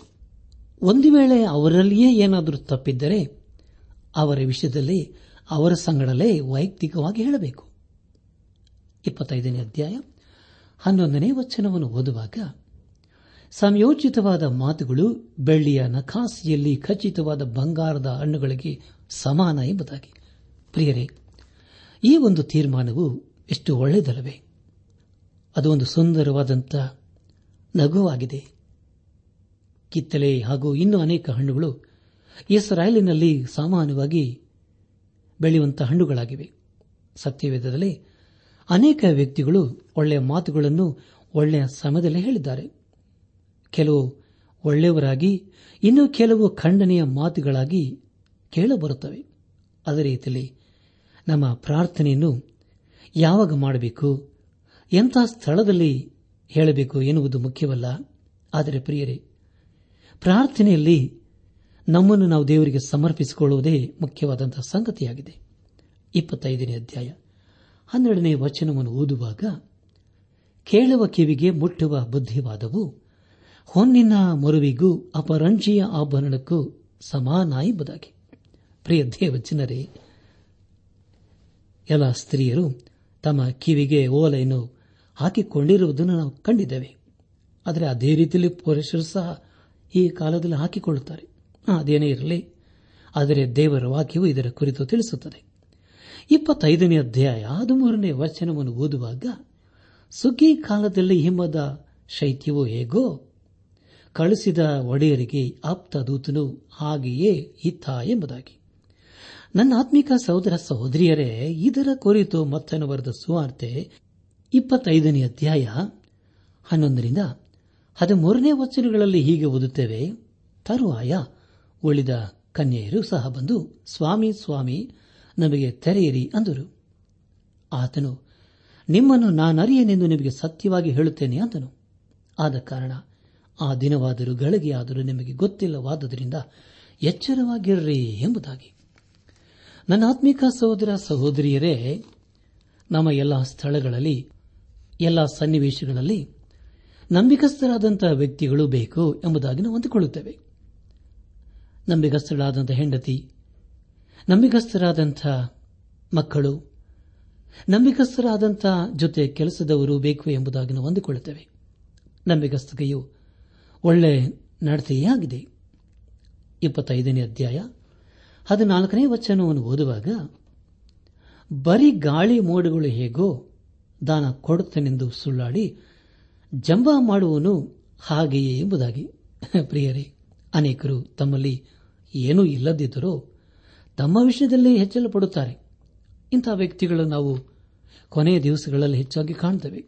ಒಂದು ವೇಳೆ ಅವರಲ್ಲಿಯೇ ಏನಾದರೂ ತಪ್ಪಿದ್ದರೆ ಅವರ ವಿಷಯದಲ್ಲಿ ಅವರ ಸಂಗಡಲೇ ವೈಯಕ್ತಿಕವಾಗಿ ಹೇಳಬೇಕು. ಇಪ್ಪತ್ತೈದನೇ ಅಧ್ಯಾಯ ಹನ್ನೊಂದನೇ ವಚನವನ್ನು ಓದುವಾಗ ಸಂಯೋಜಿತವಾದ ಮಾತುಗಳು ಬೆಳ್ಳಿಯ ನಖಾಸಿಯಲ್ಲಿ ಖಚಿತವಾದ ಬಂಗಾರದ ಹಣ್ಣುಗಳಿಗೆ ಸಮಾನ ಎಂಬುದಾಗಿ. ಪ್ರಿಯರೇ, ಈ ಒಂದು ತೀರ್ಮಾನವು ಎಷ್ಟು ಒಳ್ಳೆಯದಲ್ಲವೇ? ಅದು ಒಂದು ಸುಂದರವಾದಂಥ ನಗುವಾಗಿದೆ. ಕಿತ್ತಲೆ ಹಾಗೂ ಇನ್ನೂ ಅನೇಕ ಹಣ್ಣುಗಳು ಇಸ್ರಾಯೇಲಿನಲ್ಲಿ ಸಾಮಾನ್ಯವಾಗಿ ಬೆಳೆಯುವಂತಹ ಹಣ್ಣುಗಳಾಗಿವೆ. ಸತ್ಯವೇದದಲ್ಲಿ ಅನೇಕ ವ್ಯಕ್ತಿಗಳು ಒಳ್ಳೆಯ ಮಾತುಗಳನ್ನು ಒಳ್ಳೆಯ ಸಮಯದಲ್ಲಿ ಹೇಳಿದ್ದಾರೆ. ಕೆಲವು ಒಳ್ಳೆಯವರಾಗಿ, ಇನ್ನೂ ಕೆಲವು ಖಂಡನೆಯ ಮಾತುಗಳಾಗಿ ಕೇಳಬರುತ್ತವೆ. ಅದೇ ರೀತಿಯಲ್ಲಿ ನಮ್ಮ ಪ್ರಾರ್ಥನೆಯನ್ನು ಯಾವಾಗ ಮಾಡಬೇಕು? ಎಂಥ ಸ್ಥಳದಲ್ಲಿ ಹೇಳಬೇಕು ಎನ್ನುವುದು ಮುಖ್ಯವಲ್ಲ. ಆದರೆ ಪ್ರಿಯರೇ, ಪ್ರಾರ್ಥನೆಯಲ್ಲಿ ನಮ್ಮನ್ನು ನಾವು ದೇವರಿಗೆ ಸಮರ್ಪಿಸಿಕೊಳ್ಳುವುದೇ ಮುಖ್ಯವಾದಂತಹ ಸಂಗತಿಯಾಗಿದೆ. ಇಪ್ಪತ್ತೈದನೇ ಅಧ್ಯಾಯ ಹನ್ನೆರಡನೇ ವಚನವನ್ನು ಓದುವಾಗ, ಕೇಳುವ ಕಿವಿಗೆ ಮುಟ್ಟುವ ಬುದ್ಧಿವಾದವು ಹೊನ್ನಿನ ಮರುವಿಗೂ ಅಪರಂಜಿಯ ಆಭರಣಕ್ಕೂ ಸಮಾನ ಎಂಬುದಾಗಿ. ಪ್ರಿಯ ದೇವಜನರೇ ಎಲ್ಲ ಸ್ತ್ರೀಯರು ತಮ್ಮ ಕಿವಿಗೆ ಓಲೆಯನ್ನು ಹಾಕಿಕೊಂಡಿರುವುದನ್ನು ನಾವು ಕಂಡಿದ್ದೇವೆ. ಆದರೆ ಅದೇ ರೀತಿಯಲ್ಲಿ ಪುರುಷರು ಸಹ ಈ ಕಾಲದಲ್ಲಿ ಹಾಕಿಕೊಳ್ಳುತ್ತಾರೆ. ಅದೇನೇ ಇರಲಿ. ಆದರೆ ದೇವರ ವಾಕ್ಯವು ಇದರ ಕುರಿತು ತಿಳಿಸುತ್ತದೆ. ಇಪ್ಪತ್ತೈದನೇ ಅಧ್ಯಾಯ ಹದಿಮೂರನೇ ವಚನವನ್ನು ಓದುವಾಗ, ಸುಗ್ಗಿ ಕಾಲದಲ್ಲಿ ಹಿಮದ ಶೈತ್ಯವು ಹೇಗೋ, ಕಳಿಸಿದ ಒಡೆಯರಿಗೆ ಆಪ್ತ ದೂತನು ಹಾಗೆಯೇ ಇತ್ತ ಎಂಬುದಾಗಿ. ನನ್ನ ಆತ್ಮಿಕ ಸಹೋದರ ಸಹೋದರಿಯರೇ, ಇದರ ಕುರಿತು ಮತ್ತನು ಬರೆದ ಸುವಾರ್ತೆ ಇಪ್ಪತ್ತೈದನೇ ಅಧ್ಯಾಯ ಹನ್ನೊಂದರಿಂದ ಹದಿಮೂರನೇ ವಚನಗಳಲ್ಲಿ ಹೀಗೆ ಓದುತ್ತೇವೆ. ತರುವಾಯ ಉಳಿದ ಕನ್ಯೆಯರು ಸಹ ಬಂದು, ಸ್ವಾಮಿ ಸ್ವಾಮಿ, ನಮಗೆ ತೆರೆಯಿರಿ ಅಂದರು. ಆತನು, ನಿಮ್ಮನ್ನು ನಾನರಿಯನೆಂದು ನಿಮಗೆ ಸತ್ಯವಾಗಿ ಹೇಳುತ್ತೇನೆ ಅಂದನು. ಆದ ಕಾರಣ, ಆ ದಿನವಾದರೂ ಗಳಿಗೆಯಾದರೂ ನಿಮಗೆ ಗೊತ್ತಿಲ್ಲವಾದುದರಿಂದ ಎಚ್ಚರವಾಗಿರ್ರಿ ಎಂಬುದಾಗಿ. ನನ್ನ ಆತ್ಮಿಕ ಸಹೋದರ ಸಹೋದರಿಯರೇ, ನಮ್ಮ ಎಲ್ಲ ಸ್ಥಳಗಳಲ್ಲಿ, ಎಲ್ಲ ಸನ್ನಿವೇಶಗಳಲ್ಲಿ ನಂಬಿಕಸ್ಥರಾದಂತಹ ವ್ಯಕ್ತಿಗಳು ಬೇಕು ಎಂಬುದಾಗಿ ನಾವು ಅಂದುಕೊಳ್ಳುತ್ತೇವೆ. ನಂಬಿಕಸ್ಥರಾದಂಥ ಹೆಂಡತಿ ನಂಬಿಕಸ್ಥರಾದಂಥ ಮಕ್ಕಳು ನಂಬಿಕಸ್ಥರಾದಂಥ ಜೊತೆ ಕೆಲಸದವರು ಬೇಕು ಎಂಬುದಾಗಿ ನಾವು ಅಂದುಕೊಳ್ಳುತ್ತೇವೆ. ನಂಬಿಕಸ್ಥತೆಯು ಒಳ್ಳೆ ನಡತೆಯೇ ಆಗಿದೆ ಇಪ್ಪತ್ತೈದನೇ ಅಧ್ಯಾಯ ಹದಿನಾಲ್ಕನೇ ವಚನವನ್ನು ಓದುವಾಗ, ಬರೀ ಗಾಳಿ ಮೋಡಗಳು ಹೇಗೋ ದಾನ ಕೊಡುತ್ತೇನೆಂದು ಸುಳ್ಳಾಡಿ, ಜಂಬ ಮಾಡುವನು ಹಾಗೆಯೇ ಎಂಬುದಾಗಿ. ಪ್ರಿಯರೇ, ಅನೇಕರು ತಮ್ಮಲ್ಲಿ ಏನೂ ಇಲ್ಲದಿದ್ದರೂ ತಮ್ಮ ವಿಷಯದಲ್ಲಿ ಹೆಚ್ಚಲ್ಪಡುತ್ತಾರೆ ಇಂತಹ ವ್ಯಕ್ತಿಗಳು ನಾವು ಕೊನೆಯ ದಿವಸಗಳಲ್ಲಿ ಹೆಚ್ಚಾಗಿ ಕಾಣ್ತೇವೆ.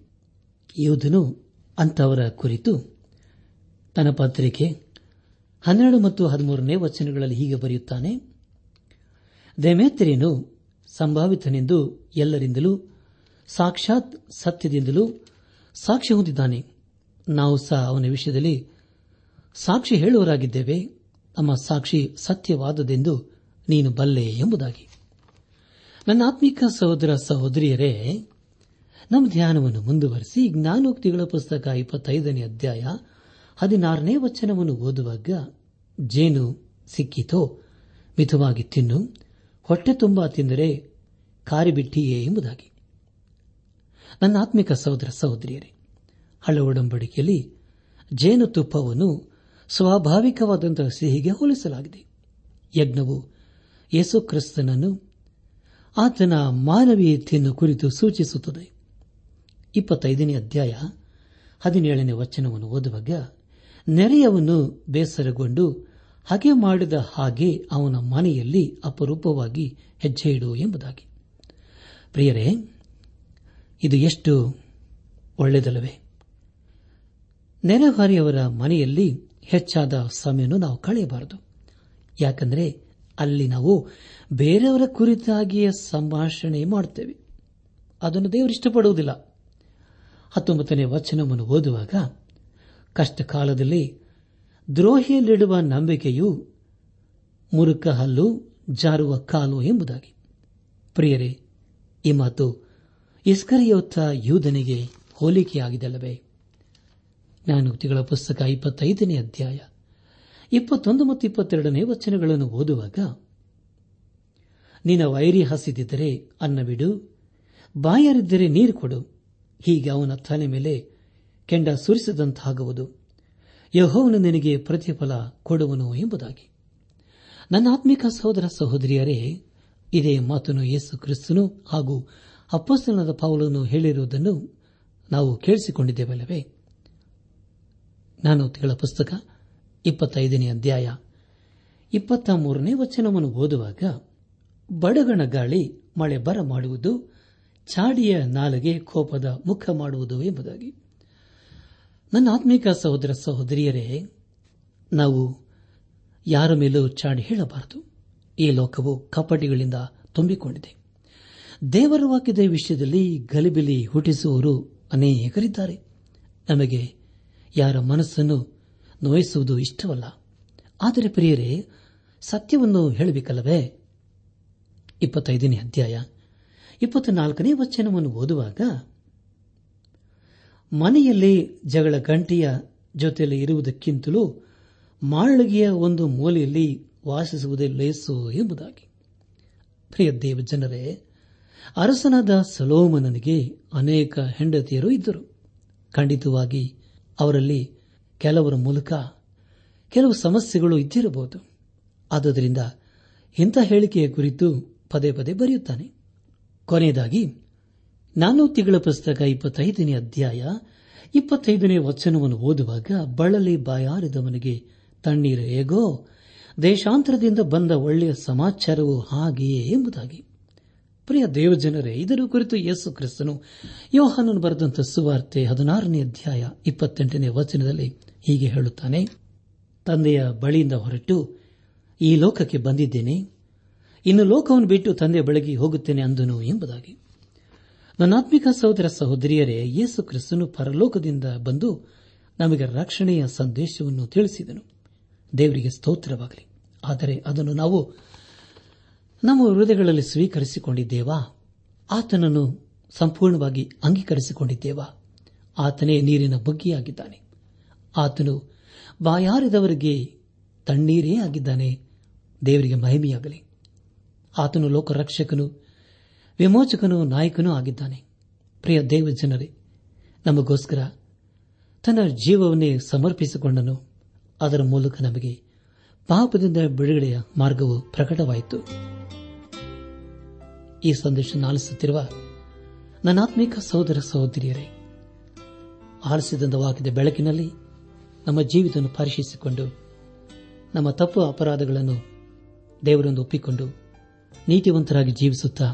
ಯೋಧನು ಅಂತವರ ಕುರಿತು ತನ್ನ ಪತ್ರಿಕೆ ಹನ್ನೆರಡು ಮತ್ತು ಹದಿಮೂರನೇ ವಚನಗಳಲ್ಲಿ ಹೀಗೆ ಬರೆಯುತ್ತಾನೆ ದೇಮೇತ್ರಿಯನು ಸಂಭಾವಿತನೆಂದು ಎಲ್ಲರಿಂದಲೂ, ಸಾಕ್ಷಾತ್ ಸತ್ಯದಿಂದಲೂ ಸಾಕ್ಷಿ ಹೊಂದಿದ್ದಾನೆ. ನಾವು ಸಹ ಅವನ ವಿಷಯದಲ್ಲಿ ಸಾಕ್ಷಿ ಹೇಳುವರಾಗಿದ್ದೇವೆ ನಮ್ಮ ಸಾಕ್ಷಿ ಸತ್ಯವಾದದೆಂದು ನೀನು ಬಲ್ಲೆ ಎಂಬುದಾಗಿ. ನನ್ನ ಆತ್ಮಿಕ ಸಹೋದರ ಸಹೋದರಿಯರೇ, ನಮ್ಮ ಧ್ಯಾನವನ್ನು ಮುಂದುವರೆಸಿ ಜ್ಞಾನೋಕ್ತಿಗಳ ಪುಸ್ತಕ ಇಪ್ಪತ್ತೈದನೇ ಅಧ್ಯಾಯ ಹದಿನಾರನೇ ವಚನವನ್ನು ಓದುವಾಗ ಜೇನು ಸಿಕ್ಕಿತೋ, ಮಿತವಾಗಿ ತಿನ್ನು. ಹೊಟ್ಟೆ ತುಂಬಾ ತಿಂದರೆ ಕಾರಿಬಿಟ್ಟಿಯೇ ಎಂಬುದಾಗಿ. ನನ್ನ ಆತ್ಮಿಕ ಸಹೋದರ ಸಹೋದರಿಯರೇ, ಹಳ್ಳ ಒಡಂಬಡಿಕೆಯಲ್ಲಿ ಜೇನುತುಪ್ಪವನ್ನು ಸ್ವಾಭಾವಿಕವಾದಂತಹ ಸಿಹಿಗೆ ಹೋಲಿಸಲಾಗಿದೆ. ಯಜ್ಞವು ಯೇಸು ಕ್ರಿಸ್ತನನ್ನು ಆತನ ಮಾನವೀಯತೆಯನ್ನು ಕುರಿತು ಸೂಚಿಸುತ್ತದೆ. ಇಪ್ಪತ್ತೈದನೇ ಅಧ್ಯಾಯ ಹದಿನೇಳನೇ ವಚನವನ್ನು ಓದುವಾಗ ನೆರೆಯವನ್ನು ಬೇಸರಗೊಂಡು ಹಾಗೆ ಮಾಡಿದ ಹಾಗೆ ಅವನ ಮನೆಯಲ್ಲಿ ಅಪರೂಪವಾಗಿ ಹೆಜ್ಜೆ ಇಡು ಎಂಬುದಾಗಿ. ಪ್ರಿಯರೇ, ಇದು ಎಷ್ಟು ಒಳ್ಳೆಯದಲ್ಲವೇ? ನೆರೆಹೊರೆಯವರ ಮನೆಯಲ್ಲಿ ಹೆಚ್ಚಾದ ಸಮಯವನ್ನು ನಾವು ಕಳೆಯಬಾರದು. ಯಾಕಂದರೆ ಅಲ್ಲಿ ನಾವು ಬೇರೆಯವರ ಕುರಿತಾಗಿಯೇ ಸಂಭಾಷಣೆ ಮಾಡುತ್ತೇವೆ. ಅದನ್ನು ದೇವರು ಇಷ್ಟಪಡುವುದಿಲ್ಲ. ಹತ್ತೊಂಬತ್ತನೇ ವಚನವನ್ನು ಓದುವಾಗ ಕಷ್ಟ ಕಾಲದಲ್ಲಿ ದ್ರೋಹಿಯಲ್ಲಿಡುವ ನಂಬಿಕೆಯು ಮುರುಕ ಹಲ್ಲು ಜಾರುವ ಕಾಲು ಎಂಬುದಾಗಿ. ಪ್ರಿಯರೇ, ಈ ಮಾತು ಇಸ್ಕರಿಯೋತ್ತ ಯೂಧನಿಗೆ ಹೋಲಿಕೆಯಾಗಿದೆಲ್ಲವೇ? ಜ್ಞಾನೋಕ್ತಿಗಳ ಪುಸ್ತಕ ಇಪ್ಪತ್ತೈದನೇ ಅಧ್ಯಾಯ, ಇಪ್ಪತ್ತೊಂದು ಮತ್ತು ಇಪ್ಪತ್ತೆರಡನೇ ವಚನಗಳನ್ನು ಓದುವಾಗ, ನಿನ್ನ ವೈರಿ ಹಸಿದಿದ್ದರೆ ಅನ್ನ ಬಿಡು, ಬಾಯರಿದ್ದರೆ ನೀರು ಕೊಡು, ಹೀಗೆ ಅವನ ತಲೆ ಮೇಲೆ ಕೆಂಡ ಸುರಿಸದಂತಾಗುವುದು. ಯಹೋವನು ನಿನಗೆ ಪ್ರತಿಫಲ ಕೊಡುವನು ಎಂಬುದಾಗಿ. ನನ್ನ ಆತ್ಮಿಕ ಸಹೋದರ ಸಹೋದರಿಯರೇ, ಇದೇ ಮಾತನ್ನು ಯೇಸು ಕ್ರಿಸ್ತನು ಹಾಗೂ ಅಪ್ಪಸ್ತನದ ಪಾವಲನ್ನು ಹೇಳಿರುವುದನ್ನು ನಾವು ಕೇಳಿಸಿಕೊಂಡಿದ್ದೇವಲ್ಲವೇ? ನಾನು ತಿಂಗಳ ಪುಸ್ತಕ ಇಪ್ಪತ್ತೈದನೇ ಅಧ್ಯಾಯ ಇಪ್ಪತ್ತ ಮೂರನೇ ವಚನವನ್ನು ಓದುವಾಗ, ಬಡಗಣ ಗಾಳಿ ಮಳೆ ಬರ ಮಾಡುವುದು ಚಾಡಿಯ ನಾಲಿಗೆ ಕೋಪದ ಮುಖ ಮಾಡುವುದು ಎಂಬುದಾಗಿ. ನನ್ನ ಆತ್ಮೀಕ ಸಹೋದರ ಸಹೋದರಿಯರೇ, ನಾವು ಯಾರ ಮೇಲೂ ಚಾಡಿ ಹೇಳಬಾರದು. ಈ ಲೋಕವು ಕಪಟಿಗಳಿಂದ ತುಂಬಿಕೊಂಡಿದೆ. ದೇವರ ವಾಕ್ಯದ ವಿಷಯದಲ್ಲಿ ಗಲಿಬಿಲಿ ಹುಟ್ಟಿಸುವವರು ಅನೇಕರಿದ್ದಾರೆ. ನಮಗೆ ಯಾರ ಮನಸ್ಸನ್ನು ನೋಯಿಸುವುದು ಇಷ್ಟವಲ್ಲ. ಆದರೆ ಪ್ರಿಯರೇ, ಸತ್ಯವನ್ನು ಹೇಳಬೇಕಲ್ಲವೇ? ಇಪ್ಪತ್ತೈದನೇ ಅಧ್ಯಾಯ, ಇಪ್ಪತ್ನಾಲ್ಕನೇ ವಚನವನ್ನು ಓದುವಾಗ ಮನೆಯಲ್ಲಿ ಜಗಳ ಗಂಟೆಯ ಜೊತೆಯಲ್ಲಿ ಇರುವುದಕ್ಕಿಂತಲೂ ಮಾಳಿಗೆಯ ಒಂದು ಮೂಲೆಯಲ್ಲಿ ವಾಸಿಸುವುದೇ ಲೇಸು ಎಂಬುದಾಗಿ. ಪ್ರಿಯ ದೇವ ಜನರೇ, ಅರಸನಾದ ಸಲೋಮನನಿಗೆ ಅನೇಕ ಹೆಂಡತಿಯರು ಇದ್ದರು. ಖಂಡಿತವಾಗಿ ಅವರಲ್ಲಿ ಕೆಲವರ ಮೂಲಕ ಕೆಲವು ಸಮಸ್ಯೆಗಳು ಇದ್ದಿರಬಹುದು. ಆದ್ದರಿಂದ ಇಂಥ ಹೇಳಿಕೆಯ ಕುರಿತು ಪದೇ ಪದೇ ಬರೆಯುತ್ತಾನೆ. ಕೊನೆಯದಾಗಿ ನಾನು ತಿಂಗಳ ಪುಸ್ತಕ ಇಪ್ಪತ್ತೈದನೇ ಅಧ್ಯಾಯ, ಇಪ್ಪತ್ತೈದನೇ ವಚನವನ್ನು ಓದುವಾಗ ಬಳಲಿ ಬಾಯಾರಿದವನಿಗೆ ತಣ್ಣೀರು ಹೇಗೋ, ದೇಶಾಂತರದಿಂದ ಬಂದ ಒಳ್ಳೆಯ ಸಮಾಚಾರವು ಹಾಗೆಯೇ ಎಂಬುದಾಗಿ. ಪ್ರಿಯ ದೇವಜನರೇ, ಇದರ ಕುರಿತು ಯೇಸು ಕ್ರಿಸ್ತನು ಯೋಹಾನನು ಬರೆದಂತಹ ಸುವಾರ್ತೆ ಹದಿನಾರನೇ ಅಧ್ಯಾಯ, ಇಪ್ಪತ್ತೆಂಟನೇ ವಚನದಲ್ಲಿ ಹೀಗೆ ಹೇಳುತ್ತಾನೆ, ತಂದೆಯ ಬಳಿಯಿಂದ ಹೊರಟು ಈ ಲೋಕಕ್ಕೆ ಬಂದಿದ್ದೇನೆ. ಇನ್ನು ಲೋಕವನ್ನು ಬಿಟ್ಟು ತಂದೆಯ ಬಳಿಗೆ ಹೋಗುತ್ತೇನೆ ಅಂದನು ಎಂಬುದಾಗಿ. ನನ್ನಾತ್ಮಿಕ ಸಹೋದರ ಸಹೋದರಿಯರೇ, ಯೇಸು ಕ್ರಿಸ್ತನು ಪರಲೋಕದಿಂದ ಬಂದು ನಮಗೆ ರಕ್ಷಣೆಯ ಸಂದೇಶವನ್ನು ತಿಳಿಸಿದನು. ದೇವರಿಗೆ ಸ್ತೋತ್ರವಾಗಲಿ. ಆದರೆ ಅದನ್ನು ನಾವು ನಮ್ಮ ಹೃದಯಗಳಲ್ಲಿ ಸ್ವೀಕರಿಸಿಕೊಂಡಿದ್ದೇವಾ? ಆತನನ್ನು ಸಂಪೂರ್ಣವಾಗಿ ಅಂಗೀಕರಿಸಿಕೊಂಡಿದ್ದೇವಾ? ಆತನೇ ನೀರಿನ ಬುಗ್ಗಿಯಾಗಿದ್ದಾನೆ. ಆತನು ಬಾಯಾರಿದವರಿಗೆ ತಣ್ಣೀರೇ ಆಗಿದ್ದಾನೆ. ದೇವರಿಗೆ ಮಹಿಮೆಯಾಗಲಿ. ಆತನು ಲೋಕರಕ್ಷಕನು ವಿಮೋಚಕನು ನಾಯಕನೂ ಆಗಿದ್ದಾನೆ. ಪ್ರಿಯ ದೇವ ಜನರೇ ನಮಗೋಸ್ಕರ ತನ್ನ ಜೀವವನ್ನೇ ಸಮರ್ಪಿಸಿಕೊಂಡನು. ಅದರ ಮೂಲಕ ನಮಗೆ ಪಾಪದಿಂದ ಬಿಡುಗಡೆಯ ಮಾರ್ಗವು ಪ್ರಕಟವಾಯಿತು. ಈ ಸಂದೇಶ ಆಲಿಸುತ್ತಿರುವ ನನ್ನಾತ್ಮಿಕ ಸಹೋದರ ಸಹೋದರಿಯರೇ ಆಲಿಸಿದಂತ ವಾಕ್ಯದ ಬೆಳಕಿನಲ್ಲಿ ನಮ್ಮ ಜೀವಿತ ಪರಿಶೀಲಿಸಿಕೊಂಡು, ನಮ್ಮ ತಪ್ಪು ಅಪರಾಧಗಳನ್ನು ದೇವರೊಂದು ಒಪ್ಪಿಕೊಂಡು, ನೀತಿವಂತರಾಗಿ ಜೀವಿಸುತ್ತಾ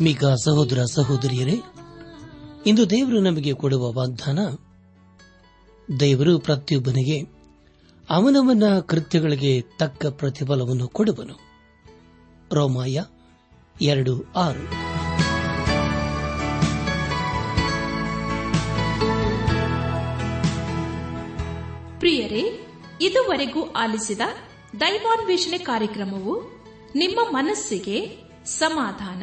ಆತ್ಮೀಕ ಸಹೋದರ ಸಹೋದರಿಯರೇ, ಇಂದು ದೇವರು ನಮಗೆ ಕೊಡುವ ವಾಗ್ದಾನ, ದೇವರು ಪ್ರತಿಯೊಬ್ಬನಿಗೆ ಅವನವನ ಕೃತ್ಯಗಳಿಗೆ ತಕ್ಕ ಪ್ರತಿಫಲವನ್ನು ಕೊಡುವನು. ರೋಮಾಯ ಎರಡು ಆರು. ಪ್ರಿಯರೇ, ಇದುವರೆಗೂ ಆಲಿಸಿದ ದೈವಾನ್ವೇಷಣೆ ಕಾರ್ಯಕ್ರಮವು ನಿಮ್ಮ ಮನಸ್ಸಿಗೆ ಸಮಾಧಾನ